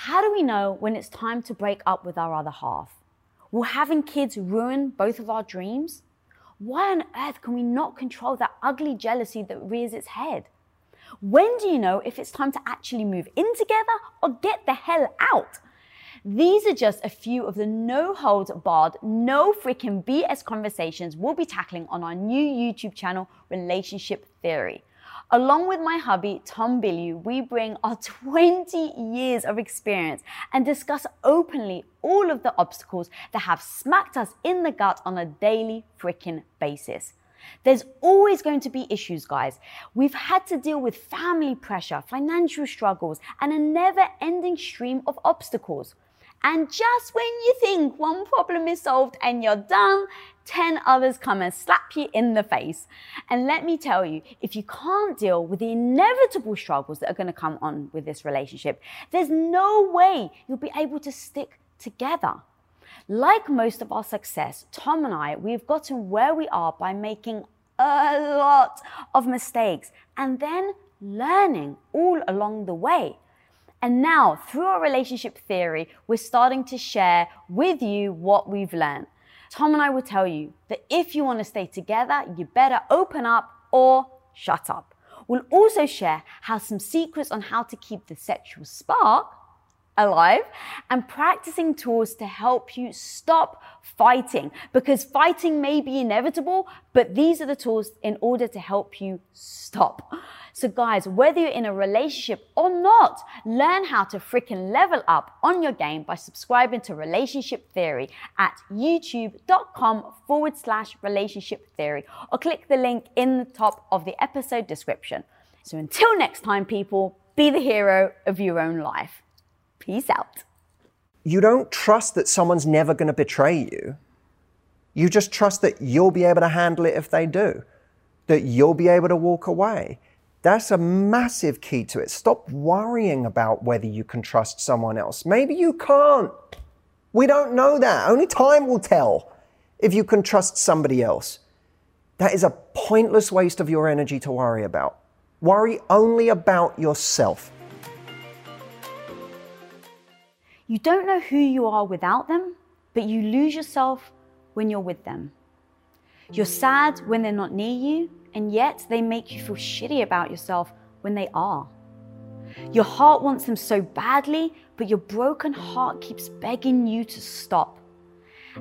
How do we know when it's time to break up with our other half? Will having kids ruin both of our dreams? Why on earth can we not control that ugly jealousy that rears its head? When do you know if it's time to actually move in together or get the hell out? These are just a few of the no holds barred, no freaking BS conversations we'll be tackling on our new YouTube channel, Relationship Theory. Along with my hubby, Tom Bilyeu, we bring our 20 years of experience and discuss openly all of the obstacles that have smacked us in the gut on a daily freaking basis. There's always going to be issues, guys. We've had to deal with family pressure, financial struggles, and a never ending stream of obstacles. And just when you think one problem is solved and you're done, 10 others come and slap you in the face. And let me tell you, if you can't deal with the inevitable struggles that are going to come on with this relationship, there's no way you'll be able to stick together. Like most of our success, Tom and I, we've gotten where we are by making a lot of mistakes and then learning all along the way. And now, through our relationship theory, we're starting to share with you what we've learned. Tom and I will tell you that if you want to stay together, you better open up or shut up. We'll also share how some secrets on how to keep the sexual spark alive and practicing tools to help you stop fighting because fighting may be inevitable, but these are the tools in order to help you stop. So, guys, whether you're in a relationship or not, learn how to freaking level up on your game by subscribing to Relationship Theory at youtube.com forward slash relationship theory or click the link in the top of the episode description. So, until next time, people, be the hero of your own life. Peace out. You don't trust that someone's never going to betray you. You just trust that you'll be able to handle it if they do, that you'll be able to walk away. That's a massive key to it. Stop worrying about whether you can trust someone else. Maybe you can't. We don't know that. Only time will tell if you can trust somebody else. That is a pointless waste of your energy to worry about. Worry only about yourself. You don't know who you are without them, but you lose yourself when you're with them. You're sad when they're not near you, and yet they make you feel shitty about yourself when they are. Your heart wants them so badly, but your broken heart keeps begging you to stop.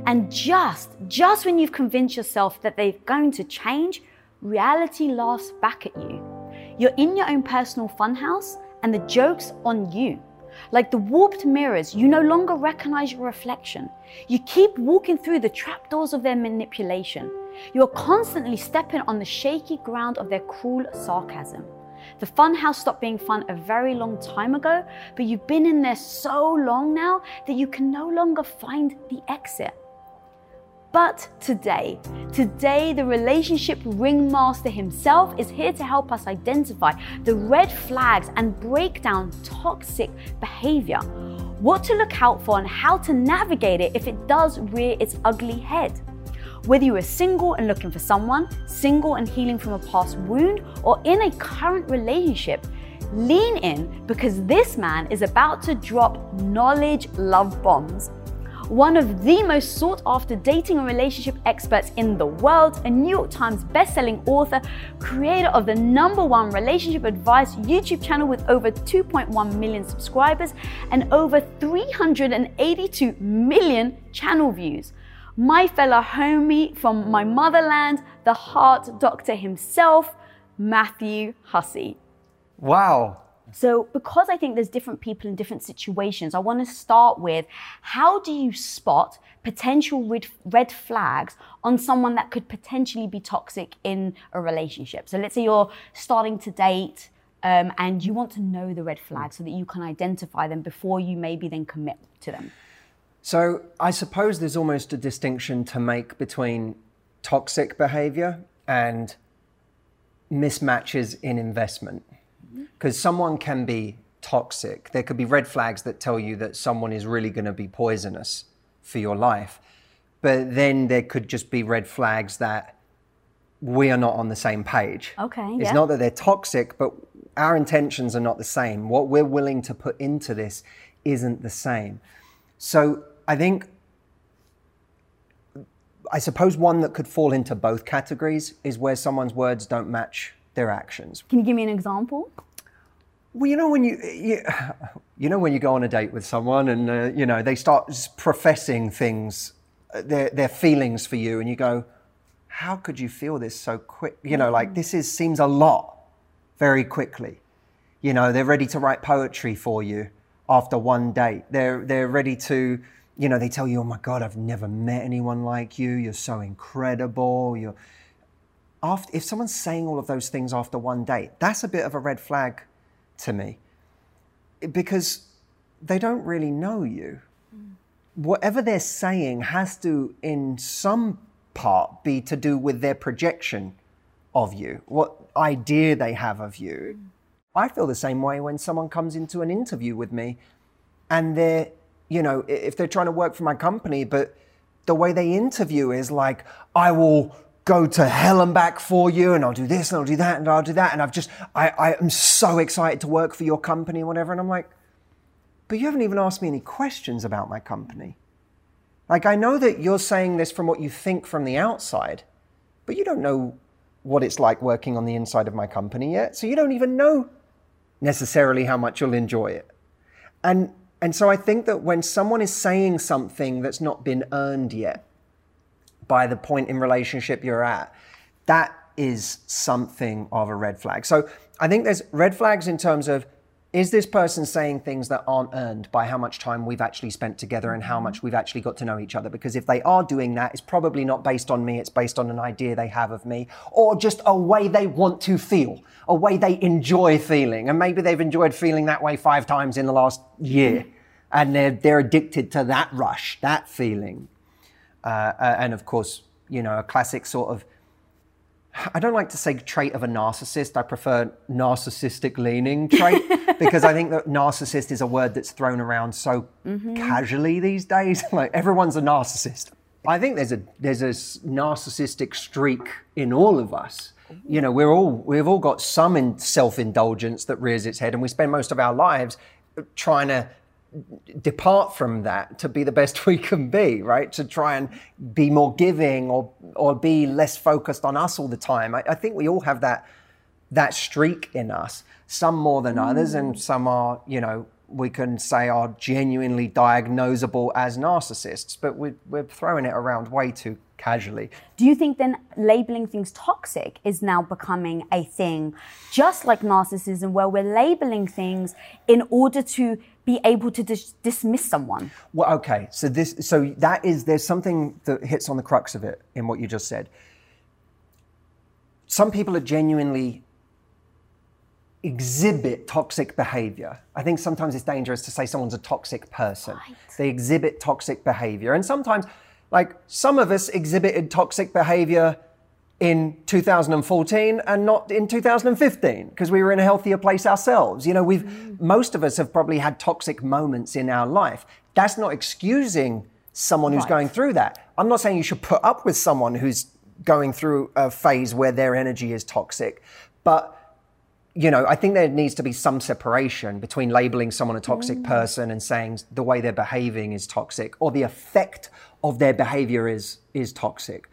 And just, just when you've convinced yourself that they're going to change, reality laughs back at you. You're in your own personal funhouse, and the joke's on you. Like the warped mirrors, you no longer recognize your reflection. You keep walking through the trapdoors of their manipulation. You are constantly stepping on the shaky ground of their cruel sarcasm. The funhouse stopped being fun a very long time ago, but you've been in there so long now that you can no longer find the exit. But today, today, the relationship ringmaster himself is here to help us identify the red flags and break down toxic behavior, what to look out for, and how to navigate it if it does rear its ugly head. Whether you are single and looking for someone, single and healing from a past wound, or in a current relationship, lean in because this man is about to drop knowledge love bombs. One of the most sought after dating and relationship experts in the world, a New York Times best-selling author, creator of the number one relationship advice YouTube channel with over 2.1 million subscribers and over 382 million channel views my fellow homie from my motherland, the heart doctor himself, Matthew Hussey. Wow. So, because I think there's different people in different situations, I want to start with how do you spot potential red, red flags on someone that could potentially be toxic in a relationship? So, let's say you're starting to date um, and you want to know the red flags so that you can identify them before you maybe then commit to them. So I suppose there's almost a distinction to make between toxic behavior and mismatches in investment. Because someone can be toxic. There could be red flags that tell you that someone is really going to be poisonous for your life. But then there could just be red flags that we are not on the same page. Okay. It's yeah. not that they're toxic, but our intentions are not the same. What we're willing to put into this isn't the same. So I think, I suppose one that could fall into both categories is where someone's words don't match their actions. Can you give me an example? Well, you know when you, you, you know when you go on a date with someone and uh, you know they start professing things, uh, their their feelings for you, and you go, "How could you feel this so quick?" You know, like this is seems a lot, very quickly. You know, they're ready to write poetry for you after one date. They're they're ready to, you know, they tell you, "Oh my God, I've never met anyone like you. You're so incredible. You're." After, if someone's saying all of those things after one date, that's a bit of a red flag to me because they don't really know you. Mm. Whatever they're saying has to, in some part, be to do with their projection of you, what idea they have of you. Mm. I feel the same way when someone comes into an interview with me and they're, you know, if they're trying to work for my company, but the way they interview is like, I will go to hell and back for you and I'll do this and I'll do that and I'll do that. And I've just, I, I am so excited to work for your company and whatever. And I'm like, but you haven't even asked me any questions about my company. Like, I know that you're saying this from what you think from the outside, but you don't know what it's like working on the inside of my company yet. So you don't even know necessarily how much you'll enjoy it. And, and so I think that when someone is saying something that's not been earned yet, by the point in relationship you're at, that is something of a red flag. So I think there's red flags in terms of is this person saying things that aren't earned by how much time we've actually spent together and how much we've actually got to know each other? Because if they are doing that, it's probably not based on me, it's based on an idea they have of me or just a way they want to feel, a way they enjoy feeling. And maybe they've enjoyed feeling that way five times in the last year and they're, they're addicted to that rush, that feeling. Uh, uh, and of course, you know, a classic sort of, I don't like to say trait of a narcissist. I prefer narcissistic leaning trait because I think that narcissist is a word that's thrown around so mm-hmm. casually these days. like everyone's a narcissist. I think there's a there's a narcissistic streak in all of us. You know, we're all we've all got some self indulgence that rears its head, and we spend most of our lives trying to depart from that to be the best we can be, right? To try and be more giving or or be less focused on us all the time. I, I think we all have that that streak in us. Some more than mm. others, and some are, you know, we can say are genuinely diagnosable as narcissists, but we're, we're throwing it around way too casually. Do you think then labeling things toxic is now becoming a thing, just like narcissism, where we're labeling things in order to be able to dis- dismiss someone? Well, okay. So this, so that is there's something that hits on the crux of it in what you just said. Some people are genuinely exhibit toxic behavior. I think sometimes it's dangerous to say someone's a toxic person. Right. They exhibit toxic behavior. And sometimes, like some of us exhibited toxic behavior in 2014 and not in 2015 because we were in a healthier place ourselves. You know, we've mm. most of us have probably had toxic moments in our life. That's not excusing someone who's right. going through that. I'm not saying you should put up with someone who's going through a phase where their energy is toxic, but you know, I think there needs to be some separation between labeling someone a toxic mm. person and saying the way they're behaving is toxic or the effect of their behavior is is toxic.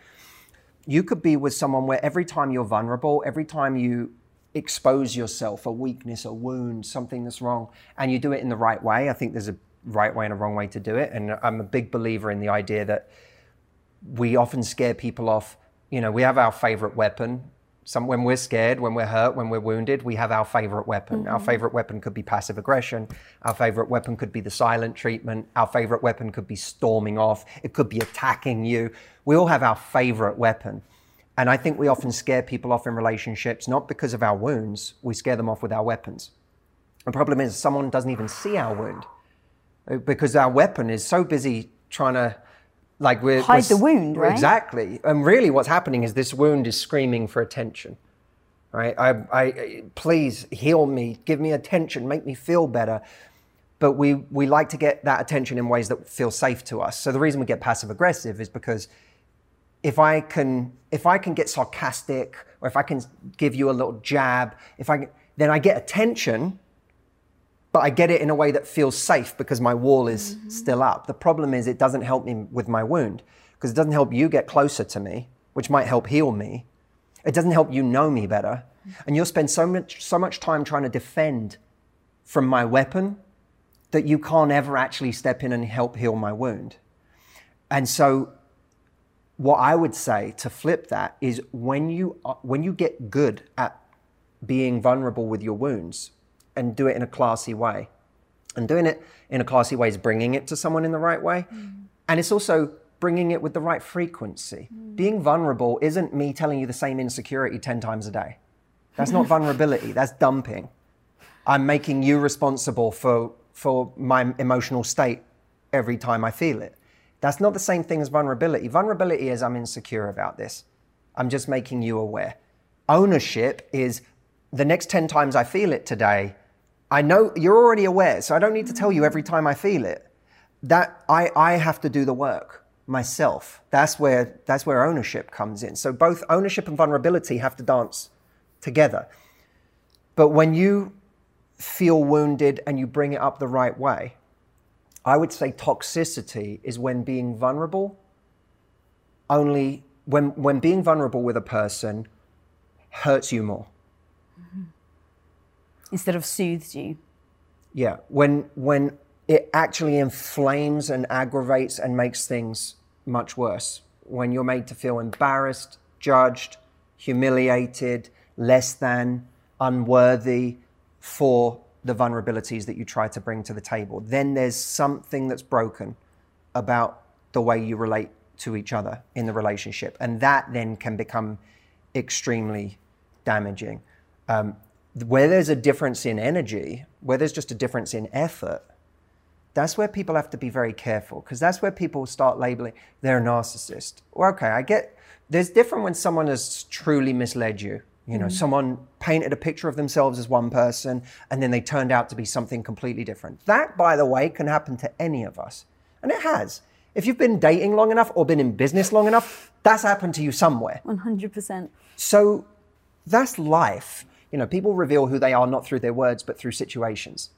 You could be with someone where every time you're vulnerable, every time you expose yourself, a weakness, a wound, something that's wrong, and you do it in the right way. I think there's a right way and a wrong way to do it. And I'm a big believer in the idea that we often scare people off. You know, we have our favorite weapon some, when we're scared, when we're hurt, when we're wounded, we have our favorite weapon. Mm-hmm. Our favorite weapon could be passive aggression. Our favorite weapon could be the silent treatment. Our favorite weapon could be storming off. It could be attacking you. We all have our favorite weapon. And I think we often scare people off in relationships, not because of our wounds, we scare them off with our weapons. The problem is, someone doesn't even see our wound uh, because our weapon is so busy trying to like we're hide we're, the wound, right? Exactly. And really, what's happening is this wound is screaming for attention. Right? I, I, please heal me, give me attention, make me feel better. But we we like to get that attention in ways that feel safe to us. So the reason we get passive aggressive is because if I can if I can get sarcastic or if I can give you a little jab, if I then I get attention but I get it in a way that feels safe because my wall is mm-hmm. still up. The problem is it doesn't help me with my wound because it doesn't help you get closer to me, which might help heal me. It doesn't help you know me better. Mm-hmm. And you'll spend so much, so much time trying to defend from my weapon that you can't ever actually step in and help heal my wound. And so what I would say to flip that is when you when you get good at being vulnerable with your wounds and do it in a classy way. And doing it in a classy way is bringing it to someone in the right way. Mm. And it's also bringing it with the right frequency. Mm. Being vulnerable isn't me telling you the same insecurity 10 times a day. That's not vulnerability, that's dumping. I'm making you responsible for, for my emotional state every time I feel it. That's not the same thing as vulnerability. Vulnerability is I'm insecure about this. I'm just making you aware. Ownership is the next 10 times I feel it today, I know you're already aware, so I don't need to tell you every time I feel it. That I, I have to do the work myself. That's where that's where ownership comes in. So both ownership and vulnerability have to dance together. But when you feel wounded and you bring it up the right way, I would say toxicity is when being vulnerable only when when being vulnerable with a person hurts you more mm-hmm. Instead of soothes you. Yeah, when when it actually inflames and aggravates and makes things much worse. When you're made to feel embarrassed, judged, humiliated, less than, unworthy for the vulnerabilities that you try to bring to the table, then there's something that's broken about the way you relate to each other in the relationship. And that then can become extremely damaging. Um, where there's a difference in energy, where there's just a difference in effort, that's where people have to be very careful because that's where people start labeling they're a narcissist. Well, okay, I get there's different when someone has truly misled you. You know, mm. someone painted a picture of themselves as one person and then they turned out to be something completely different. That, by the way, can happen to any of us. And it has. If you've been dating long enough or been in business long enough, that's happened to you somewhere. 100%. So that's life. You know, people reveal who they are not through their words, but through situations.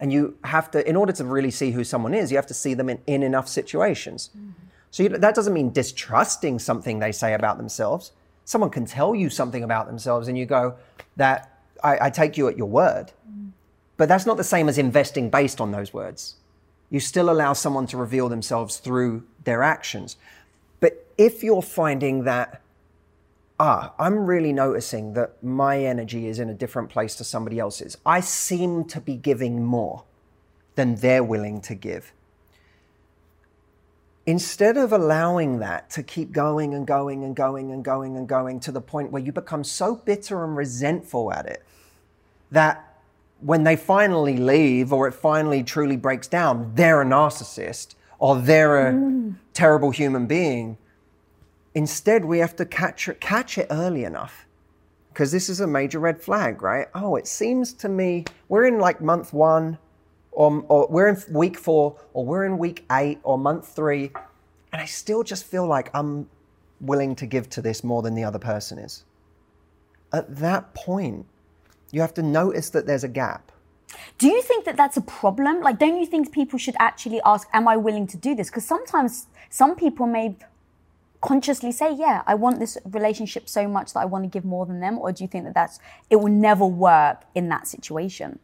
And you have to, in order to really see who someone is, you have to see them in, in enough situations. Mm-hmm. So you, that doesn't mean distrusting something they say about themselves. Someone can tell you something about themselves, and you go, "That I, I take you at your word." Mm. But that's not the same as investing based on those words. You still allow someone to reveal themselves through their actions. But if you're finding that ah, I'm really noticing that my energy is in a different place to somebody else's. I seem to be giving more than they're willing to give. Instead of allowing that to keep going and going and going and going and going to the point where you become so bitter and resentful at it that when they finally leave or it finally truly breaks down, they're a narcissist or they're a mm. terrible human being Instead, we have to catch it, catch it early enough because this is a major red flag, right? Oh, it seems to me we're in like month one, or, or we're in week four, or we're in week eight, or month three, and I still just feel like I'm willing to give to this more than the other person is. At that point, you have to notice that there's a gap. Do you think that that's a problem? Like, don't you think people should actually ask, Am I willing to do this? Because sometimes some people may consciously say, yeah, I want this relationship so much that I want to give more than them? Or do you think that that's, it will never work in that situation?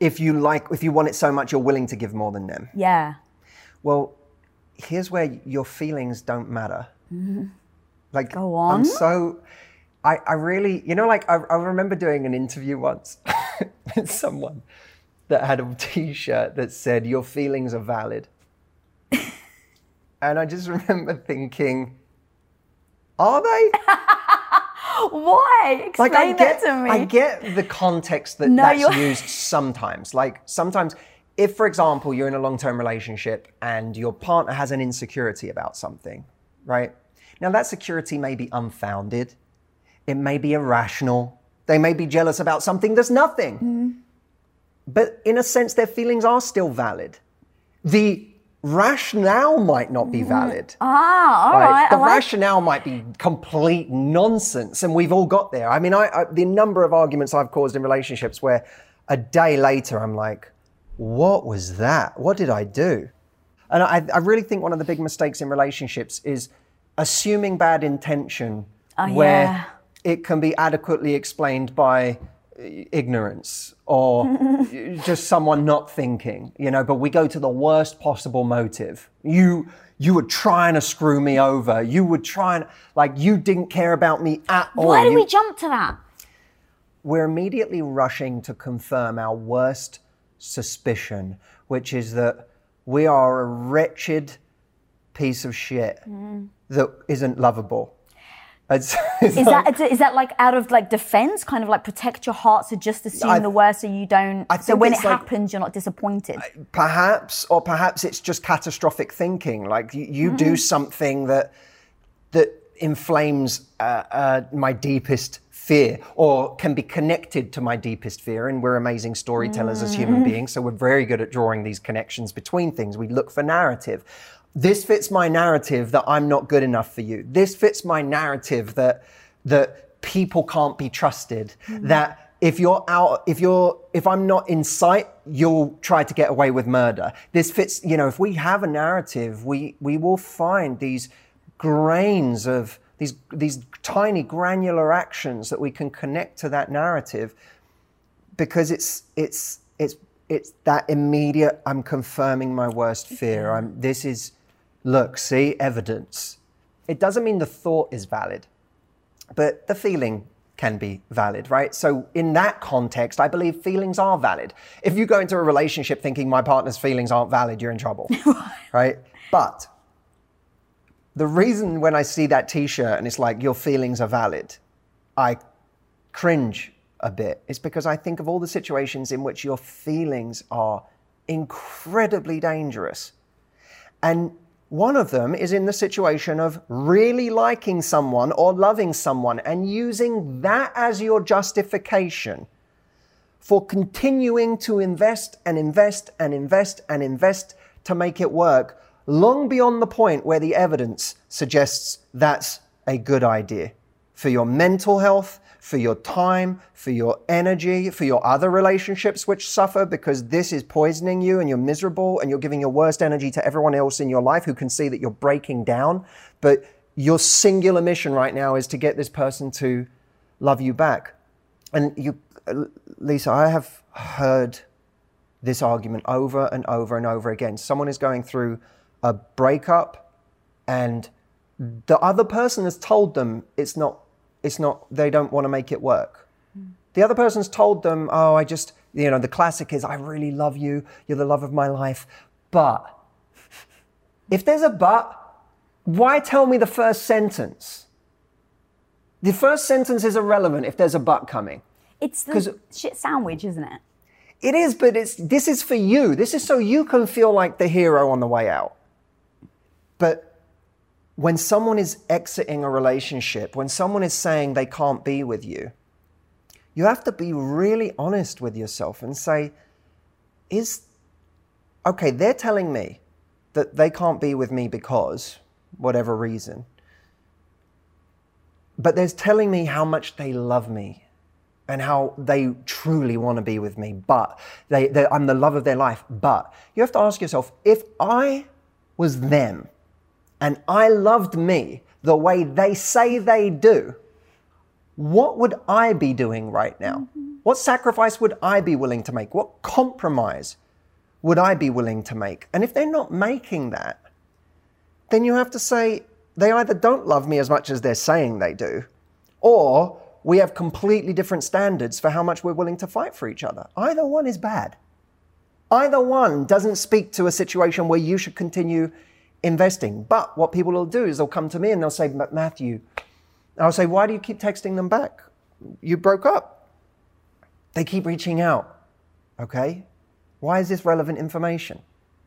If you like, if you want it so much, you're willing to give more than them. Yeah. Well, here's where your feelings don't matter. Mm-hmm. Like, Go on. I'm so, I, I really, you know, like I, I remember doing an interview once with someone that had a t-shirt that said, your feelings are valid. and I just remember thinking, are they? Why? Explain like, I get, that to me. I get the context that no, that's you're... used sometimes. Like sometimes, if for example you're in a long-term relationship and your partner has an insecurity about something, right? Now that security may be unfounded. It may be irrational. They may be jealous about something that's nothing. Mm. But in a sense, their feelings are still valid. The rationale might not be mm-hmm. valid. Ah, all right. right. The like... rationale might be complete nonsense, and we've all got there. I mean, I, I, the number of arguments I've caused in relationships where a day later, I'm like, what was that? What did I do? And I, I really think one of the big mistakes in relationships is assuming bad intention Oh, where yeah. it can be adequately explained by ignorance or just someone not thinking, you know, but we go to the worst possible motive. You you were trying to screw me over. You were trying like you didn't care about me at all. Why do You- we jump to that? we're immediately rushing to confirm our worst suspicion, which is that we are a wretched piece of shit mm. that isn't lovable. It's, it's Is like- that is that like out of like defense, kind of like protect your heart, so just assume I- the worst, so you don't. So when it like- happens, you're not disappointed. perhaps, or perhaps it's just catastrophic thinking. Like you, you Mm-hmm. do something that that inflames uh, uh, my deepest fear, or can be connected to my deepest fear. And we're amazing storytellers as human Mm-hmm. beings, so we're very good at drawing these connections between things. We look for narrative. This fits my narrative that I'm not good enough for you. This fits my narrative that that people can't be trusted. Hmm. That if you're out, if you're, if I'm not in sight, you'll try to get away with murder. This fits, you know, if we have a narrative, we, we will find these grains of these, these tiny granular actions that we can connect to that narrative because it's, it's, it's, it's that immediate, I'm confirming my worst fear. I'm, this is, look, see, evidence. It doesn't mean the thought is valid but the feeling can be valid, right? So, in that context, I believe feelings are valid. If you go into a relationship thinking my partner's feelings aren't valid, you're in trouble, right? But the reason when I see that t shirt and it's like your feelings are valid, I cringe a bit is because I think of all the situations in which your feelings are incredibly dangerous. And one of them is in the situation of really liking someone or loving someone and using that as your justification for continuing to invest and invest and invest and invest to make it work long beyond the point where the evidence suggests that's a good idea for your mental health, for your time, for your energy, for your other relationships which suffer because this is poisoning you and you're miserable and you're giving your worst energy to everyone else in your life who can see that you're breaking down. But your singular mission right now is to get this person to love you back. And you, Lisa, I have heard this argument over and over and over again. Someone is going through a breakup and the other person has told them it's not it's not they don't want to make it work. The other person's told them oh i just you know the classic is i really love you. You're the love of my life. But if there's a but why tell me the first sentence? The first sentence is irrelevant if there's a but coming. It's the shit sandwich, isn't it? it is but it's this is for you. This is so you can feel like the hero on the way out. But when someone is exiting a relationship, when someone is saying they can't be with you, you have to be really honest with yourself and say, is, okay, they're telling me that they can't be with me because whatever reason, but they're telling me how much they love me and how they truly want to be with me, but they, I'm the love of their life. But you have to ask yourself if I was them, and I loved me the way they say they do, what would I be doing right now? Mm-hmm. What sacrifice would I be willing to make? What compromise would I be willing to make? And if they're not making that, then you have to say they either don't love me as much as they're saying they do, or we have completely different standards for how much we're willing to fight for each other. Either one is bad. Either one doesn't speak to a situation where you should continue investing. But what people will do is they'll come to me and they'll say, Matthew, I'll say, why do you keep texting them back? You broke up. They keep reaching out. Okay? Why is this relevant information?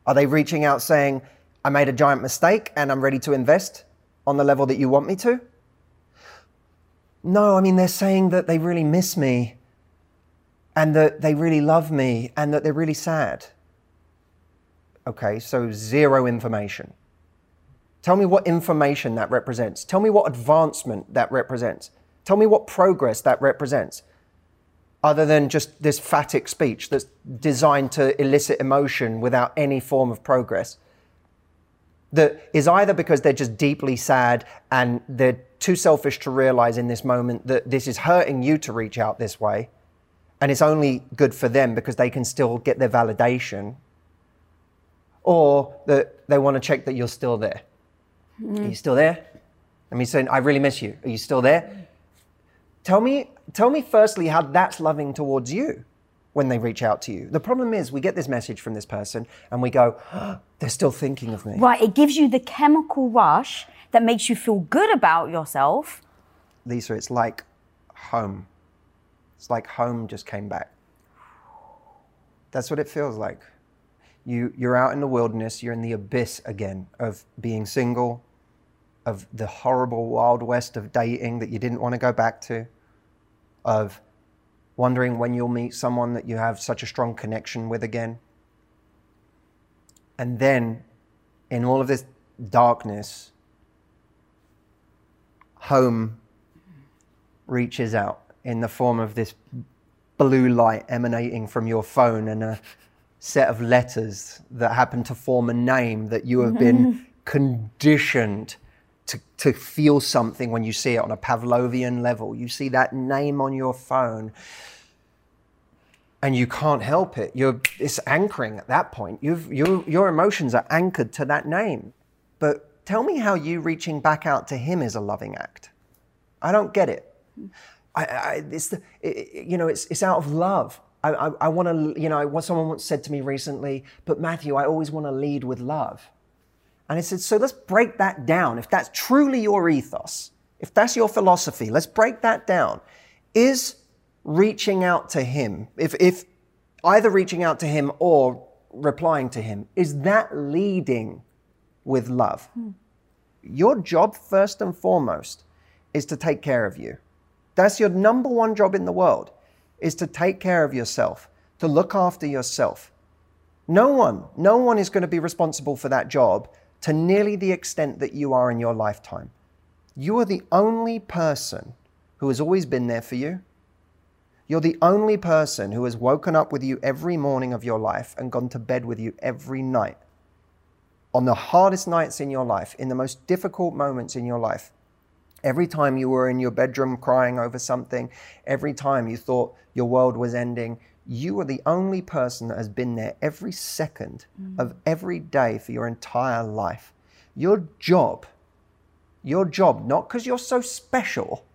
Are they reaching out saying, I made a giant mistake and I'm ready to invest on the level that you want me to? No, I mean, they're saying that they really miss me and that they really love me and that they're really sad. Okay, so zero information. Tell me what information that represents. Tell me what advancement that represents. Tell me what progress that represents. other than just this phatic speech that's designed to elicit emotion without any form of progress. That is either because they're just deeply sad and they're too selfish to realize in this moment that this is hurting you to reach out this way, and it's only good for them because they can still get their validation, or that they want to check that you're still there. Mm. Are you still there? I mean, saying, I really miss you. Are you still there? Tell me, tell me firstly how that's loving towards you when they reach out to you. The problem is we get this message from this person and we go, oh, they're still thinking of me. Right, it gives you the chemical rush that makes you feel good about yourself. Lisa, it's like home. It's like home just came back. That's what it feels like. You, you're out in the wilderness, you're in the abyss again of being single, of the horrible wild west of dating that you didn't want to go back to, of wondering when you'll meet someone that you have such a strong connection with again. And then, in all of this darkness, home reaches out in the form of this blue light emanating from your phone and a set of letters that happen to form a name that you have been conditioned to, to feel something when you see it on a Pavlovian level. You see that name on your phone and you can't help it. You're, it's anchoring at that point. You've, you your emotions are anchored to that name. But tell me how you reaching back out to him is a loving act. I don't get it. I, I, it's the, it, you know, it's, it's out of love. I, I, I want to, you know, what someone once said to me recently, but Matthew, I always want to lead with love. And I said, so let's break that down. If that's truly your ethos, if that's your philosophy, let's break that down. Is reaching out to him, if, if either reaching out to him or replying to him, is that leading with love? Hmm. Your job, first and foremost, is to take care of you. That's your number one job in the world, is to take care of yourself, to look after yourself. No one, no one is going to be responsible for that job to nearly the extent that you are in your lifetime. You are the only person who has always been there for you. You're the only person who has woken up with you every morning of your life and gone to bed with you every night. On the hardest nights in your life, in the most difficult moments in your life, every time you were in your bedroom crying over something, every time you thought your world was ending, you are the only person that has been there every second mm. of every day for your entire life. Your job, your job, not because you're so special,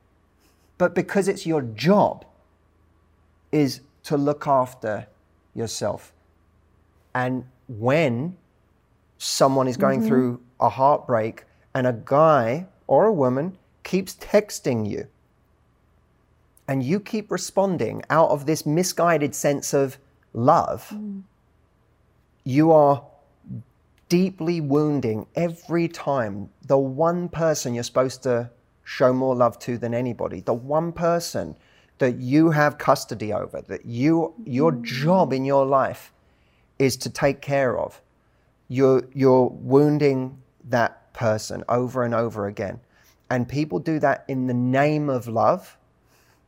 but because it's your job, is to look after yourself. And when someone is going mm-hmm. through a heartbreak and a guy or a woman keeps texting you and you keep responding out of this misguided sense of love, mm. you are deeply wounding every time the one person you're supposed to show more love to than anybody, the one person that you have custody over, that you your mm. job in your life is to take care of. You're you're wounding that person over and over again. And people do that in the name of love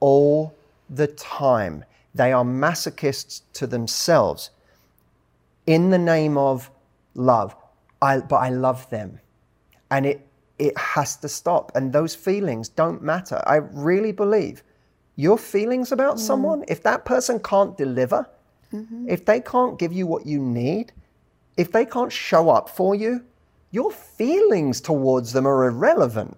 all the time. They are masochists to themselves in the name of love. I, but I love them. And it, it has to stop. And those feelings don't matter. I really believe your feelings about mm. someone, if that person can't deliver, mm-hmm. if they can't give you what you need, if they can't show up for you, your feelings towards them are irrelevant.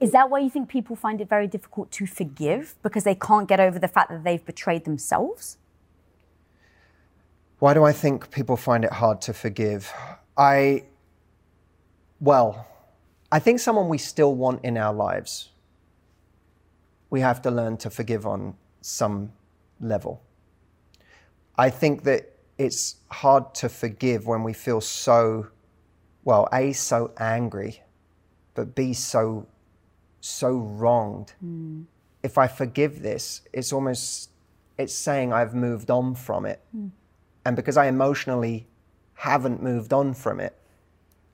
Is that why you think people find it very difficult to forgive because they can't get over the fact that they've betrayed themselves? Why do I think people find it hard to forgive? I, well, I think someone we still want in our lives, we have to learn to forgive on some level. I think that it's hard to forgive when we feel so, well, A, so angry, but B, so so wronged. Mm. If I forgive this, it's almost it's saying I've moved on from it. Mm. And because I emotionally haven't moved on from it,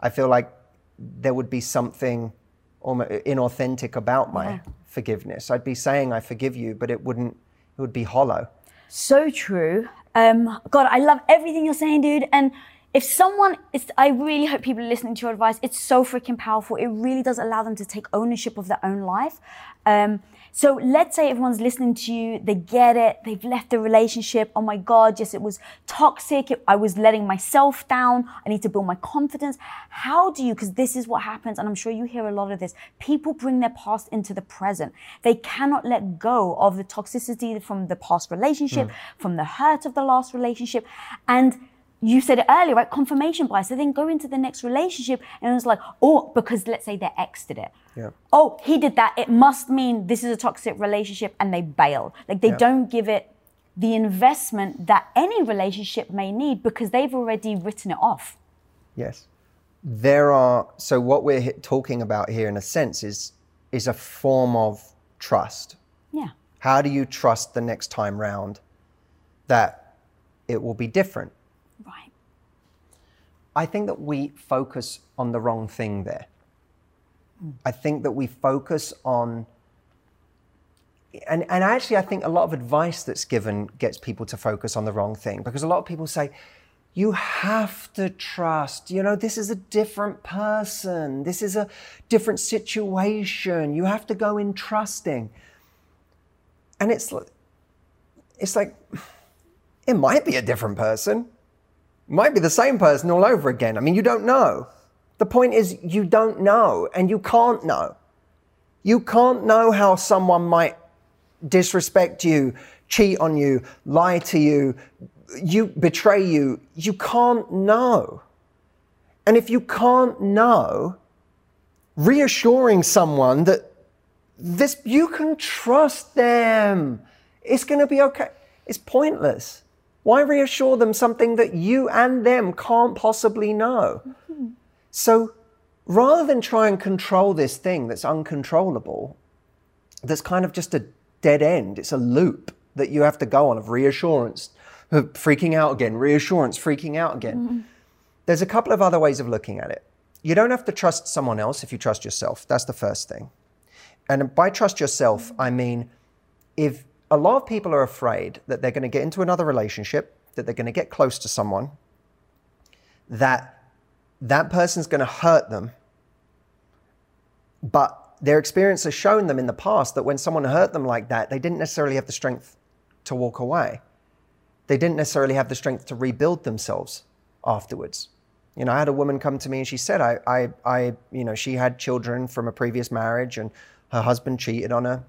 I feel like there would be something almost inauthentic about my yeah. forgiveness. I'd be saying I forgive you, but it wouldn't it it would be hollow. So true. Um, God, I love everything you're saying, dude. And if someone is, I really hope people are listening to your advice. It's so freaking powerful. It really does allow them to take ownership of their own life. Um, so let's say everyone's listening to you, they get it, they've left the relationship. Oh my God, yes, it was toxic. I was letting myself down. I need to build my confidence. How do you, because this is what happens, and I'm sure you hear a lot of this, people bring their past into the present. They cannot let go of the toxicity from the past relationship, mm. from the hurt of the last relationship. And you said it earlier, right? Confirmation bias. So then go into the next relationship and it's like, oh, because let's say their ex did it. Yeah. Oh, he did that. It must mean this is a toxic relationship and they bail. Like they yeah. don't give it the investment that any relationship may need because they've already written it off. Yes. There are, so what we're talking about here in a sense is, is a form of trust. Yeah. How do you trust the next time round that it will be different? I think that we focus on the wrong thing there. I think that we focus on, and, and actually, I think a lot of advice that's given gets people to focus on the wrong thing because a lot of people say, you have to trust. You know, this is a different person. This is a different situation. You have to go in trusting. And it's, it's like, it might be a different person might be the same person all over again. I mean, you don't know. The point is, you don't know and you can't know. You can't know how someone might disrespect you, cheat on you, lie to you, you betray you. You can't know. And if you can't know, reassuring someone that this you can trust them. It's going to be okay. It's pointless. Why reassure them something that you and them can't possibly know? Mm-hmm. So rather than try and control this thing that's uncontrollable, that's kind of just a dead end, it's a loop that you have to go on of reassurance, freaking out again, reassurance, freaking out again. Mm-hmm. There's a couple of other ways of looking at it. You don't have to trust someone else if you trust yourself. That's the first thing. And by trust yourself, I mean if a lot of people are afraid that they're going to get into another relationship, that they're going to get close to someone, that that person's going to hurt them. But their experience has shown them in the past that when someone hurt them like that, they didn't necessarily have the strength to walk away. They didn't necessarily have the strength to rebuild themselves afterwards. You know, I had a woman come to me and she said, I, I, I, you know, she had children from a previous marriage and her husband cheated on her.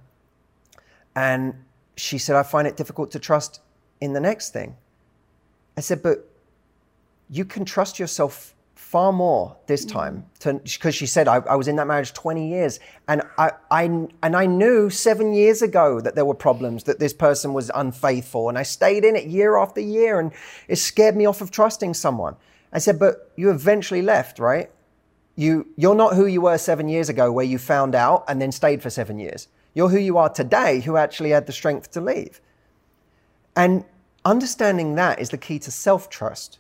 And she said, I find it difficult to trust in the next thing. I said, but you can trust yourself far more this mm. time because she said I, I, was in that marriage 20 years and I, I and I knew seven years ago that there were problems that this person was unfaithful and I stayed in it year after year and it scared me off of trusting someone I said but you eventually left right you you're not who you were seven years ago where you found out and then stayed for seven years you're who you are today who actually had the strength to leave. And understanding that is the key to self trust.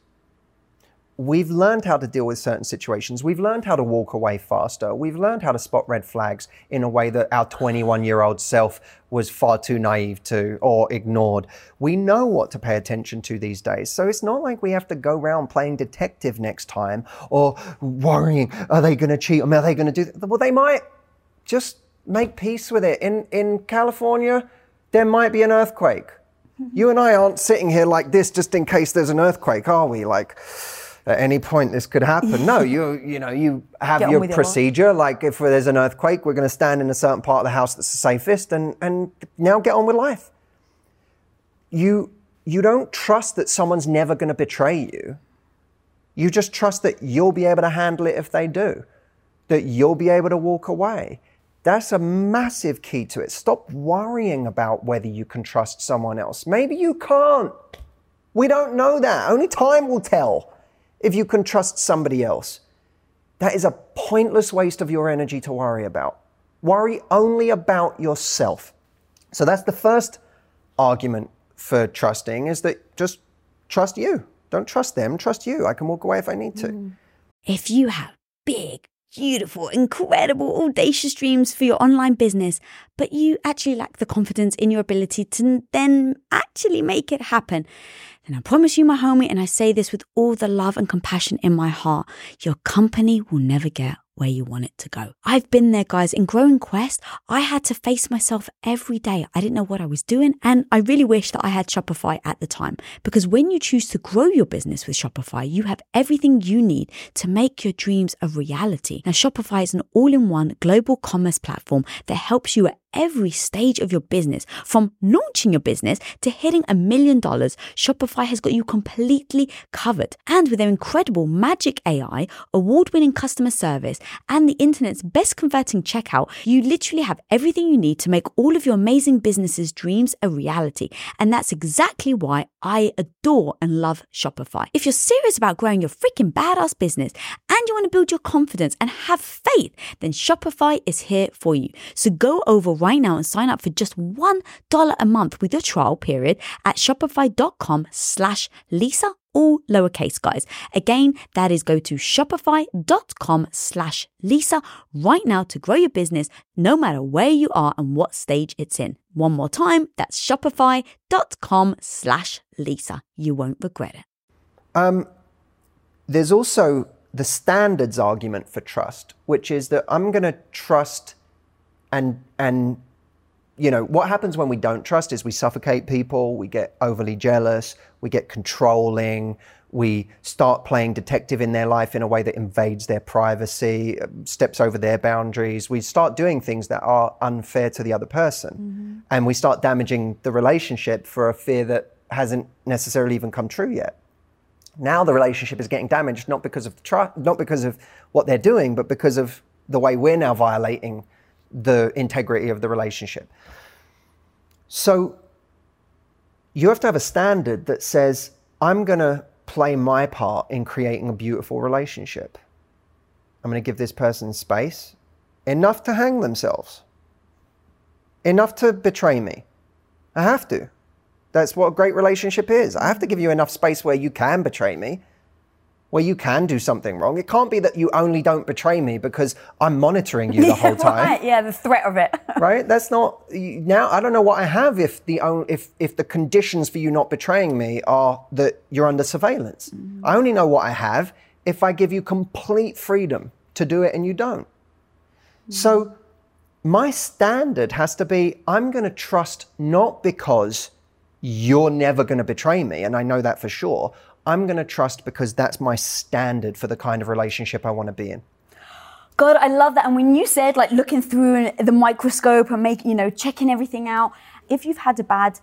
We've learned how to deal with certain situations. We've learned how to walk away faster. We've learned how to spot red flags in a way that our 21 year old self was far too naive to or ignored. We know what to pay attention to these days. So it's not like we have to go around playing detective next time or worrying, are they going to cheat? Are they going to do? Well, they might. Just make peace with it. In, in California, there might be an earthquake. You and I aren't sitting here like this just in case there's an earthquake, are we? Like, at any point this could happen. no, you you know you have your procedure. Your like if there's an earthquake, we're going to stand in a certain part of the house that's the safest, and and now get on with life. You you don't trust that someone's never going to betray you. You just trust that you'll be able to handle it if they do, that you'll be able to walk away. That's a massive key to it. Stop worrying about whether you can trust someone else. Maybe you can't. We don't know that. Only time will tell if you can trust somebody else. That is a pointless waste of your energy to worry about. Worry only about yourself. So that's the first argument for trusting is that just trust you. Don't trust them, trust you. I can walk away if I need to. If you have big beautiful, incredible, audacious dreams for your online business, but you actually lack the confidence in your ability to then actually make it happen, then I promise you, my homie, and I say this with all the love and compassion in my heart, your company will never get where you want it to go. I've been there, guys. In Growing Quest, I had to face myself every day. I didn't know what I was doing. And I really wish that I had Shopify at the time because when you choose to grow your business with Shopify, you have everything you need to make your dreams a reality. Now, Shopify is an all in one global commerce platform that helps you at every stage of your business. From launching your business to hitting a million dollars, Shopify has got you completely covered. And with their incredible Magic AI, award winning customer service, and the internet's best converting checkout, you literally have everything you need to make all of your amazing business's dreams a reality. And that's exactly why I adore and love Shopify. If you're serious about growing your freaking badass business and you want to build your confidence and have faith, then Shopify is here for you. So go over right now and sign up for just $1 a month with your trial period at shopify.com slash Lisa all lowercase guys. Again, that is go to shopify.com slash Lisa right now to grow your business no matter where you are and what stage it's in. One more time, that's shopify.com slash Lisa. You won't regret it. Um, there's also the standards argument for trust, which is that I'm going to trust and and you know what happens when we don't trust is we suffocate people we get overly jealous we get controlling we start playing detective in their life in a way that invades their privacy steps over their boundaries. We start doing things that are unfair to the other person. Mm-hmm. and we start damaging the relationship for a fear that hasn't necessarily even come true yet now the relationship is getting damaged not because of trust not because of what they're doing but because of the way we're now violating the integrity of the relationship. So you have to have a standard that says, I'm going to play my part in creating a beautiful relationship. I'm going to give this person space, enough to hang themselves, enough to betray me. I have to. That's what a great relationship is. I have to give you enough space where you can betray me where you can do something wrong. It can't be that you only don't betray me because I'm monitoring you the whole time. Right. Yeah, the threat of it. right? That's not now. I don't know what I have if the if if the conditions for you not betraying me are that you're under surveillance. Mm. I only know what I have if I give you complete freedom to do it and you don't. Mm. So my standard has to be I'm going to trust not because you're never going to betray me, and I know that for sure. I'm going to trust because that's my standard for the kind of relationship I want to be in. God, I love that. And when you said like looking through the microscope and making, you know, checking everything out, if you've had a bad,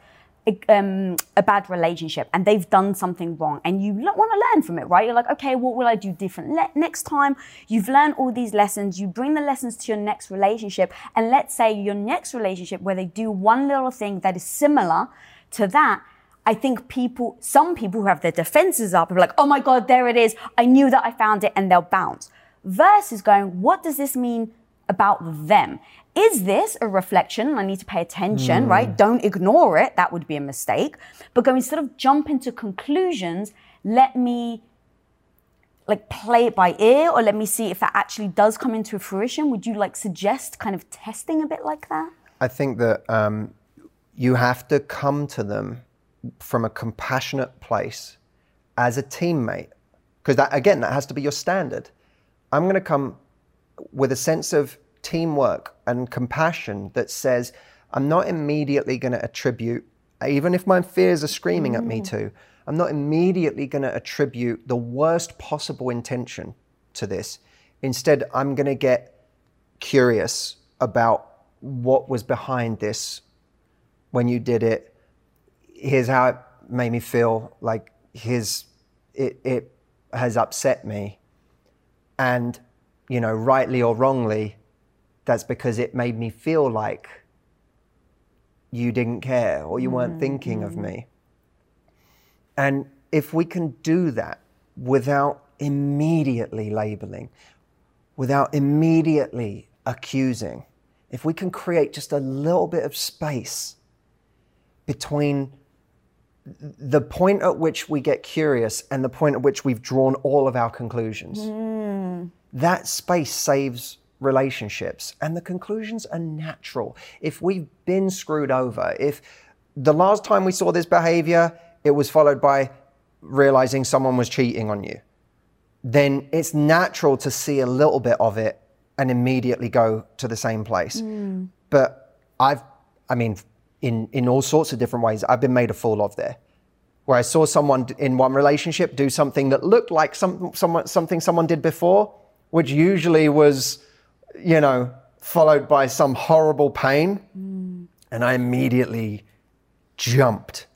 um, a bad relationship and they've done something wrong and you want to learn from it, right? You're like, okay, what will I do different? Le- next time you've learned all these lessons, you bring the lessons to your next relationship. And let's say your next relationship where they do one little thing that is similar to that I think people, some people who have their defenses up are like, oh my God, there it is. I knew that I found it and they'll bounce. Versus going, what does this mean about them? Is this a reflection? I need to pay attention, mm. right? Don't ignore it. That would be a mistake. But go instead of jump into conclusions, let me like play it by ear or let me see if that actually does come into fruition. Would you like suggest kind of testing a bit like that? I think that um, you have to come to them from a compassionate place as a teammate, because that again, that has to be your standard. I'm going to come with a sense of teamwork and compassion that says, I'm not immediately going to attribute, even if my fears are screaming mm. at me mm. too, I'm not immediately going to attribute the worst possible intention to this. Instead, I'm going to get curious about what was behind this when you did it here's how it made me feel like his it, it has upset me and you know rightly or wrongly that's because it made me feel like you didn't care or you weren't mm-hmm. thinking of me and if we can do that without immediately labeling without immediately accusing if we can create just a little bit of space between the point at which we get curious and the point at which we've drawn all of our conclusions. Mm. that space saves relationships. And the conclusions are natural. If we've been screwed over, if the last time we saw this behavior, it was followed by realizing someone was cheating on you, then it's natural to see a little bit of it and immediately go to the same place. But I've, I mean, in, in all sorts of different ways, I've been made a fool of there. Where I saw someone in one relationship do something that looked like some, someone, something someone did before, which usually was, you know, followed by some horrible pain. Mm. And I immediately jumped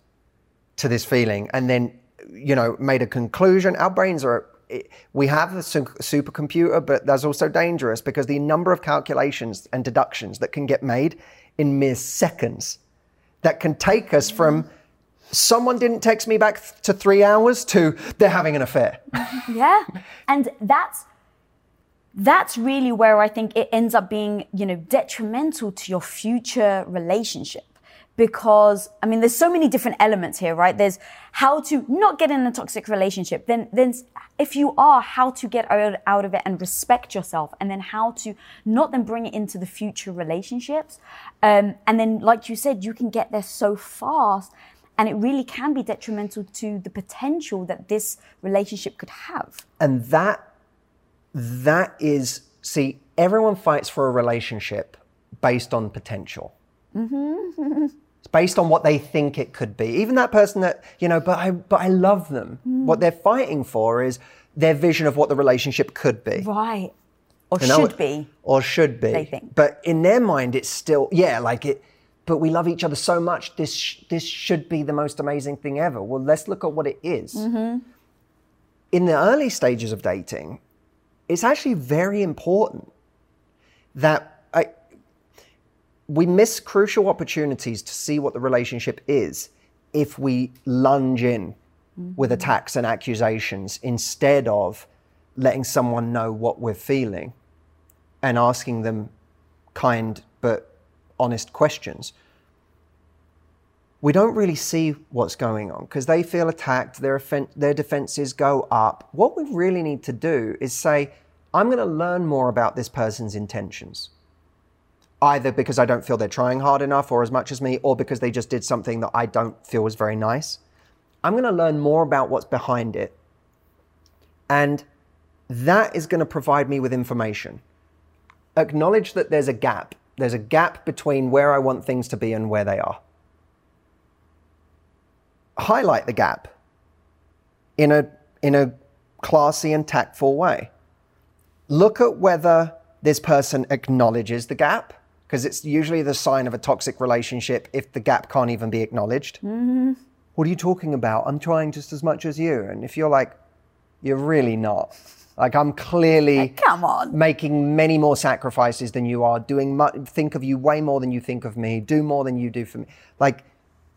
to this feeling and then you know made a conclusion our brains are we have a supercomputer but that's also dangerous because the number of calculations and deductions that can get made in mere seconds that can take us from someone didn't text me back th- to 3 hours to they're having an affair Yeah. And that's that's really where I think it ends up being, you know, detrimental to your future relationship. Because I mean, there's so many different elements here, right? There's how to not get in a toxic relationship. Then, then if you are, how to get out, of it and respect yourself, and then how to not then bring it into the future relationships. Um, and then, like you said, you can get there so fast, and it really can be detrimental to the potential that this relationship could have. and that that is see everyone fights for a relationship based on potential it's based on what they think it could be even that person that you know but i but i love them what they're fighting for is their vision of what the relationship could be Right. Or You know, should be. or should be they think. but in their mind it's still yeah like it but we love each other so much this sh- this should be the most amazing thing ever well let's look at what it is. Mm-hmm. in the early stages of dating it's actually very important that we miss crucial opportunities to see what the relationship is if we lunge in with mm-hmm. attacks and accusations instead of letting someone know what we're feeling and asking them kind but honest questions. We don't really see what's going on because they feel attacked, their, offen- their defenses go up. What we really need to do is say, I'm going to learn more about this person's intentions. Either because I don't feel they're trying hard enough or as much as me, or because they just did something that I don't feel was very nice. I'm going to learn more about what's behind it. And that is going to provide me with information. Acknowledge that there's a gap. There's a gap between where I want things to be and where they are. Highlight the gap in a, in a classy and tactful way. Look at whether this person acknowledges the gap, because it's usually the sign of a toxic relationship if the gap can't even be acknowledged. Mm-hmm. What are you talking about? I'm trying just as much as you. And if you're like, you're really not. Like I'm clearly Come on. making many more sacrifices than you are, doing think of you way more than you think of me, do more than you do for me. Like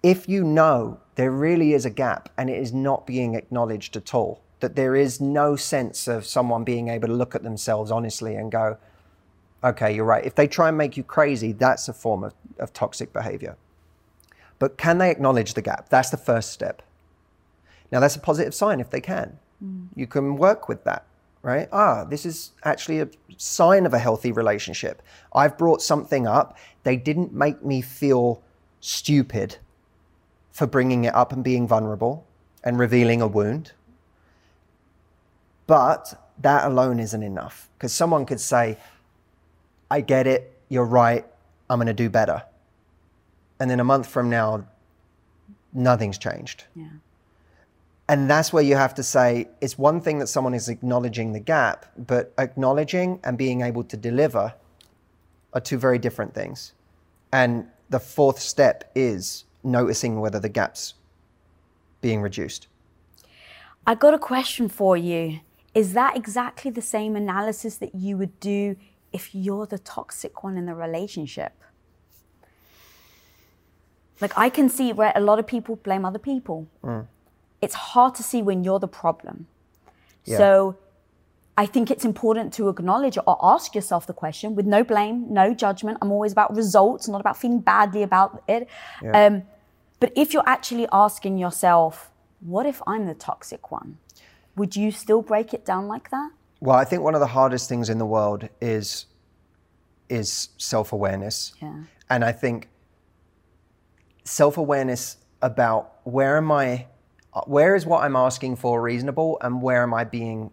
if you know there really is a gap and it is not being acknowledged at all, that there is no sense of someone being able to look at themselves honestly and go, okay, you're right. If they try and make you crazy, that's a form of, of toxic behavior. But can they acknowledge the gap? That's the first step. Now, that's a positive sign if they can. You can work with that, right? Ah, this is actually a sign of a healthy relationship. I've brought something up. They didn't make me feel stupid for bringing it up and being vulnerable and revealing a wound. But that alone isn't enough because someone could say, I get it, you're right, I'm going to do better. And then a month from now, nothing's changed. Yeah. And that's where you have to say it's one thing that someone is acknowledging the gap, but acknowledging and being able to deliver are two very different things. And the fourth step is noticing whether the gap's being reduced. I got a question for you. Is that exactly the same analysis that you would do if you're the toxic one in the relationship? Like, I can see where a lot of people blame other people. It's hard to see when you're the problem. Yeah. So, I think it's important to acknowledge or ask yourself the question with no blame, no judgment. I'm always about results, not about feeling badly about it. Um, but if you're actually asking yourself, what if I'm the toxic one? Would you still break it down like that? Well, I think one of the hardest things in the world is is self-awareness. Yeah. And I think self-awareness about where am I where is what I'm asking for reasonable and where am I being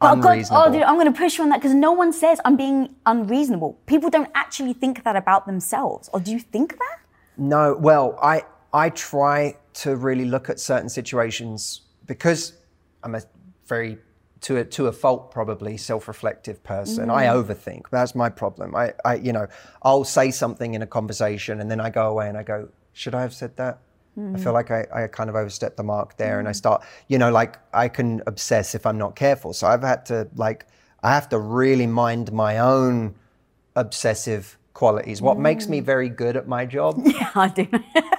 But God, oh, unreasonable? oh, dude, I'm going to push you on that because no one says I'm being unreasonable. People don't actually think that about themselves. Or do you think that? No, well, I I try to really look at certain situations because I'm a very to a to a fault probably self-reflective person. I mm. overthink. That's my problem. I, I you know, I'll say something in a conversation and then I go away and I go, should I have said that? I feel mm. like I, I kind of overstepped the mark there and I mm. start, you know, like I can obsess if I'm not careful. So I've had to like I have to really mind my own obsessive qualities. What makes me very good at my job Yeah, I do.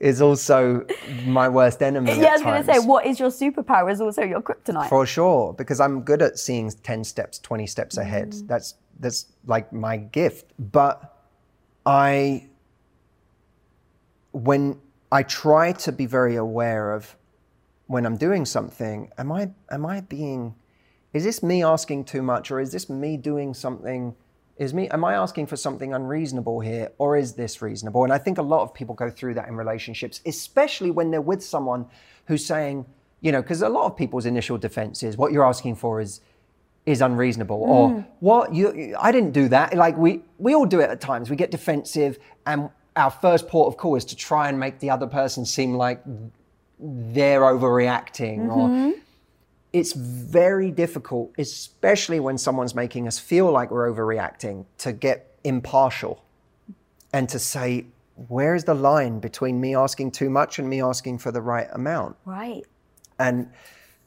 is also my worst enemy. yeah, I was going to say, what is your superpower is also your kryptonite. For sure, because I'm good at seeing 10 steps, 20 steps ahead. Mm. That's that's like my gift. But I when I try to be very aware of when I'm doing something, am I am I being is this me asking too much or is this me doing something is me am I asking for something unreasonable here or is this reasonable? And I think a lot of people go through that in relationships, especially when they're with someone who's saying, you know, because a lot of people's initial defense is what you're asking for is is unreasonable or mm. what you I didn't do that. Like we we all do it at times. We get defensive and our first port of call is to try and make the other person seem like they're overreacting or mm-hmm. It's very difficult, especially when someone's making us feel like we're overreacting, to get impartial and to say, where's the line between me asking too much and me asking for the right amount? right. And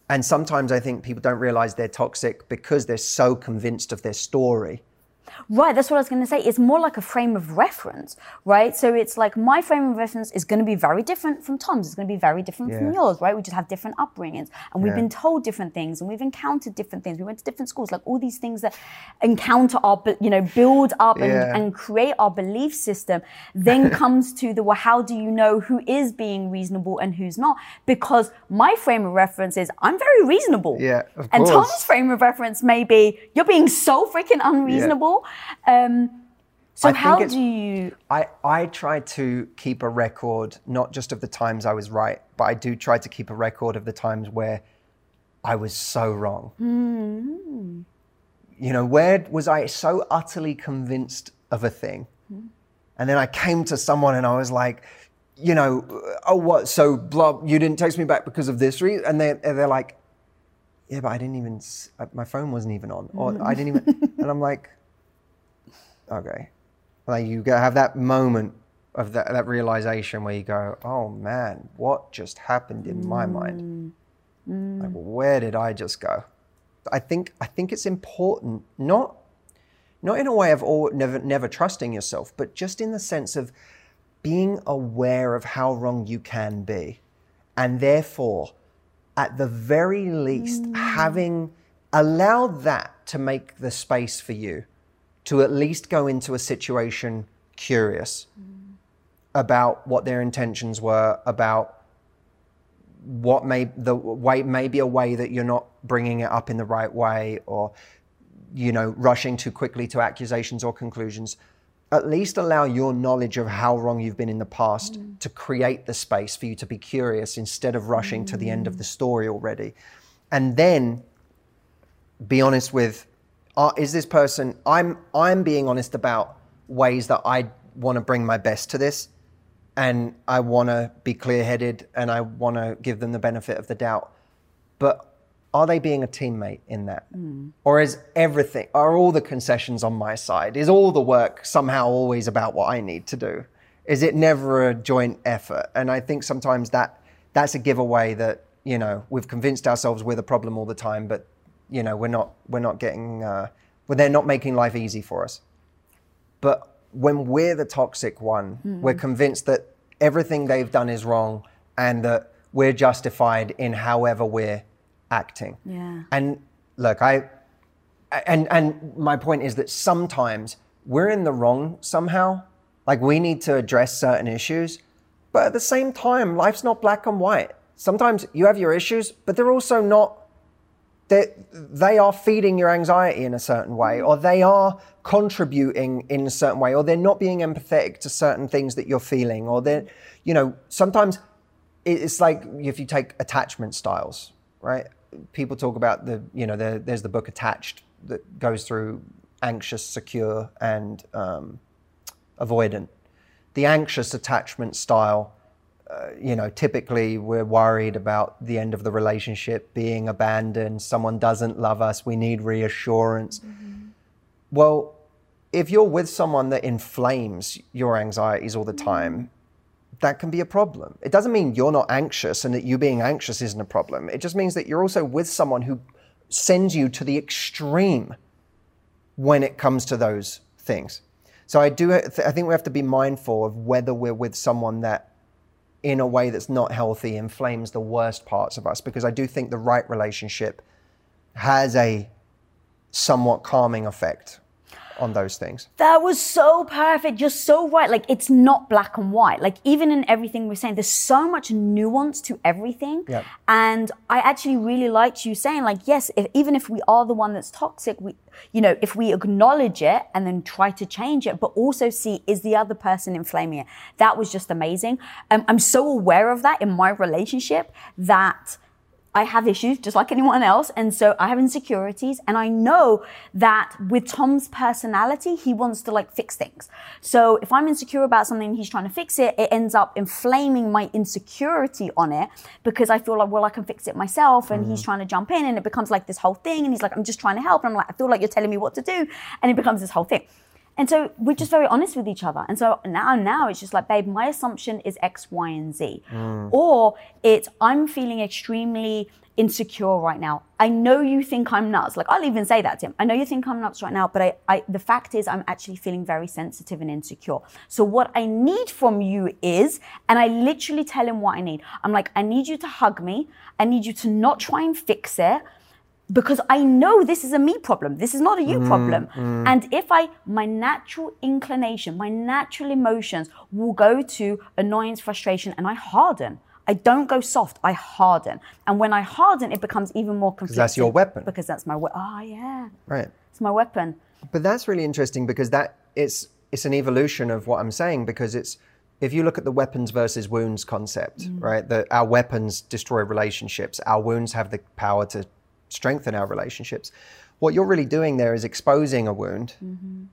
and sometimes I think people don't realize they're toxic because they're so convinced of their story. Right, that's what I was going to say. It's more like a frame of reference, right? So it's like my frame of reference is going to be very different from Tom's. It's going to be very different from yours, right? We just have different upbringings and we've Yeah. been told different things and we've encountered different things. We went to different schools, like all these things that encounter our, you know, build up and, Yeah. and create our belief system. Then comes to the, well, how do you know who is being reasonable and who's not? Because my frame of reference is I'm very reasonable. Yeah, of and course. Tom's frame of reference may be you're being so freaking unreasonable. Um, so I how do you? I, I try to keep a record, not just of the times I was right, but I do try to keep a record of the times where I was so wrong. You know, where was I so utterly convinced of a thing? And then I came to someone and I was like, you know, oh, what? So, blah, you didn't text me back because of this reason? And they're, they're like, yeah, but I didn't even, uh, my phone wasn't even on. Or I didn't even, and I'm like, okay. Like you have that moment of that, that realization where you go, oh man, what just happened in my mind? Mm. Mm. Like, where did I just go? I think I think it's important, not not in a way of all, never never trusting yourself, but just in the sense of being aware of how wrong you can be, and therefore, at the very least, mm. having allowed that to make the space for you to at least go into a situation curious about what their intentions were, about what may the way maybe a way that you're not bringing it up in the right way, or you know rushing too quickly to accusations or conclusions. At least allow your knowledge of how wrong you've been in the past mm. to create the space for you to be curious instead of rushing to the end of mm. the story already, and then be honest with uh, is this person i'm i'm being honest about ways that i want to bring my best to this and i want to be clear-headed and i want to give them the benefit of the doubt but are they being a teammate in that? Or is everything are all the concessions on my side? Is all the work somehow always about what i need to do? Is it never a joint effort? And i think sometimes that that's a giveaway that you know we've convinced ourselves we're the problem all the time but you know we're not we're not getting uh, well they're not making life easy for us. But when we're the toxic one we're convinced that everything they've done is wrong and that we're justified in however we're acting. Yeah. and look i and and my point is that sometimes we're in the wrong somehow. Like we need to address certain issues but at the same time life's not black and white. Sometimes you have your issues but they're also not they they are feeding your anxiety in a certain way, or they are contributing in a certain way, or they're not being empathetic to certain things that you're feeling, or they're, you know, sometimes it's like if you take attachment styles, right? People talk about the, you know, the, there's the book Attached that goes through anxious, secure, and um, avoidant. The anxious attachment style uh, you know, typically we're worried about the end of the relationship, being abandoned, someone doesn't love us, we need reassurance. Mm-hmm. Well, if you're with someone that inflames your anxieties all the mm-hmm. time, that can be a problem. It doesn't mean you're not anxious and that you being anxious isn't a problem. It just means that you're also with someone who sends you to the extreme when it comes to those things. So I do I think we have to be mindful of whether we're with someone that in a way that's not healthy inflames the worst parts of us because I do think the right relationship has a somewhat calming effect on those things. That was so perfect. You're so right. Like it's not black and white. Like even in everything we're saying, there's so much nuance to everything. Yep. And I actually really liked you saying, like, yes, if, even if we are the one that's toxic, we, you know, if we acknowledge it and then try to change it, but also see is the other person inflaming it. That was just amazing. Um, I'm so aware of that in my relationship that I have issues just like anyone else. And so I have insecurities. And I know that with Tom's personality, he wants to like fix things. So if I'm insecure about something, he's trying to fix it, it ends up inflaming my insecurity on it because I feel like, well, I can fix it myself. And mm-hmm. he's trying to jump in and it becomes like this whole thing. And he's like, I'm just trying to help. And I'm like, I feel like you're telling me what to do. And it becomes this whole thing. And so we're just very honest with each other. And so now, now it's just like, babe, my assumption is X, Y, and Z. Mm. Or it's, I'm feeling extremely insecure right now. I know you think I'm nuts. Like I'll even say that to him. I know you think I'm nuts right now, but I, I, the fact is I'm actually feeling very sensitive and insecure. So what I need from you is, and I literally tell him what I need. I'm like, I need you to hug me. I need you to not try and fix it because I know this is a me problem. This is not a you mm, problem. Mm. And if I, my natural inclination, my natural emotions will go to annoyance, frustration, and I harden. I don't go soft, I harden. And when I harden, it becomes even more conflicting. That's your weapon. Because that's my weapon. Oh, yeah. Right. It's my weapon. But that's really interesting because that it's it's an evolution of what I'm saying because it's if you look at the weapons versus wounds concept, mm. right? That our weapons destroy relationships, our wounds have the power to strengthen our relationships. What you're really doing there is exposing a wound mm-hmm.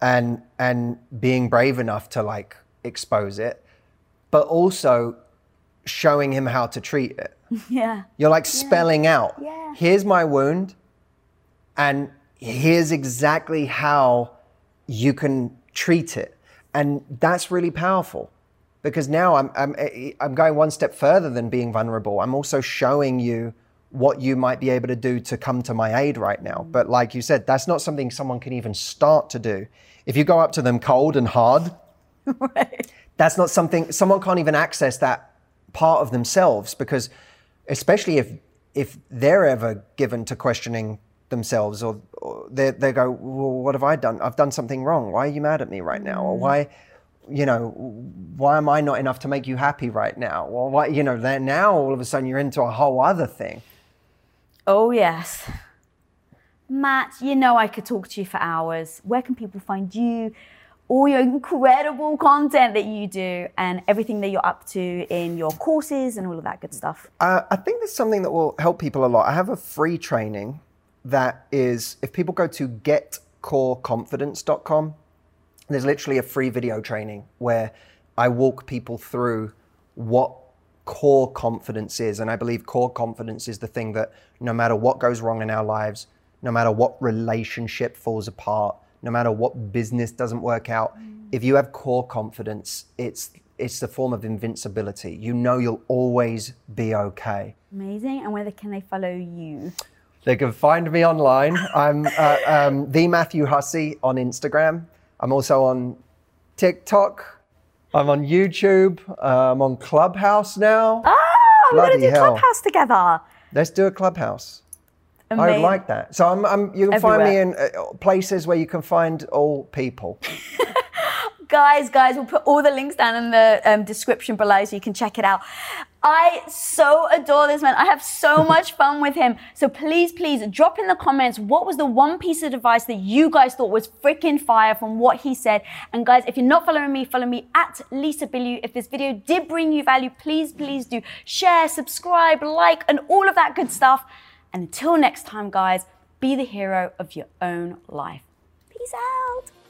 and and being brave enough to like expose it, but also showing him how to treat it. Yeah. You're like spelling yeah. out. Yeah. Here's my wound and here's exactly how you can treat it. And that's really powerful because now I'm, I'm, I'm going one step further than being vulnerable. I'm also showing you what you might be able to do to come to my aid right now. But like you said, that's not something someone can even start to do. If you go up to them cold and hard, right. that's not something someone can't even access that part of themselves because especially if if they're ever given to questioning themselves or, or they, they go, well, what have I done? I've done something wrong. Why are you mad at me right now? Or mm. why, you know, why am I not enough to make you happy right now? Or why, you know, then now all of a sudden you're into a whole other thing. Oh, yes. Matt, you know I could talk to you for hours. Where can people find you? All your incredible content that you do and everything that you're up to in your courses and all of that good stuff. Uh, I think there's something that will help people a lot. I have a free training that is, if people go to getcoreconfidence.com, there's literally a free video training where I walk people through what core confidence is. And I believe core confidence is the thing that no matter what goes wrong in our lives, no matter what relationship falls apart, no matter what business doesn't work out, mm. if you have core confidence, it's it's the form of invincibility. You know you'll always be okay. Amazing. And where can they follow you? They can find me online. I'm uh, um, the Matthew Hussey on Instagram. I'm also on TikTok. I'm on YouTube. Uh, I'm on Clubhouse now. Ah, we're going to do hell. Clubhouse together. Let's do a Clubhouse. Amazing. I would like that. So I'm, I'm you can Everywhere. find me in uh, places where you can find all people. guys, guys, we'll put all the links down in the um, description below so you can check it out. I so adore this man. I have so much fun with him. So please, please drop in the comments what was the one piece of advice that you guys thought was freaking fire from what he said. And guys, if you're not following me, follow me at Lisa Bilyeu. If this video did bring you value, please, please do share, subscribe, like, and all of that good stuff. And until next time, guys, be the hero of your own life. Peace out.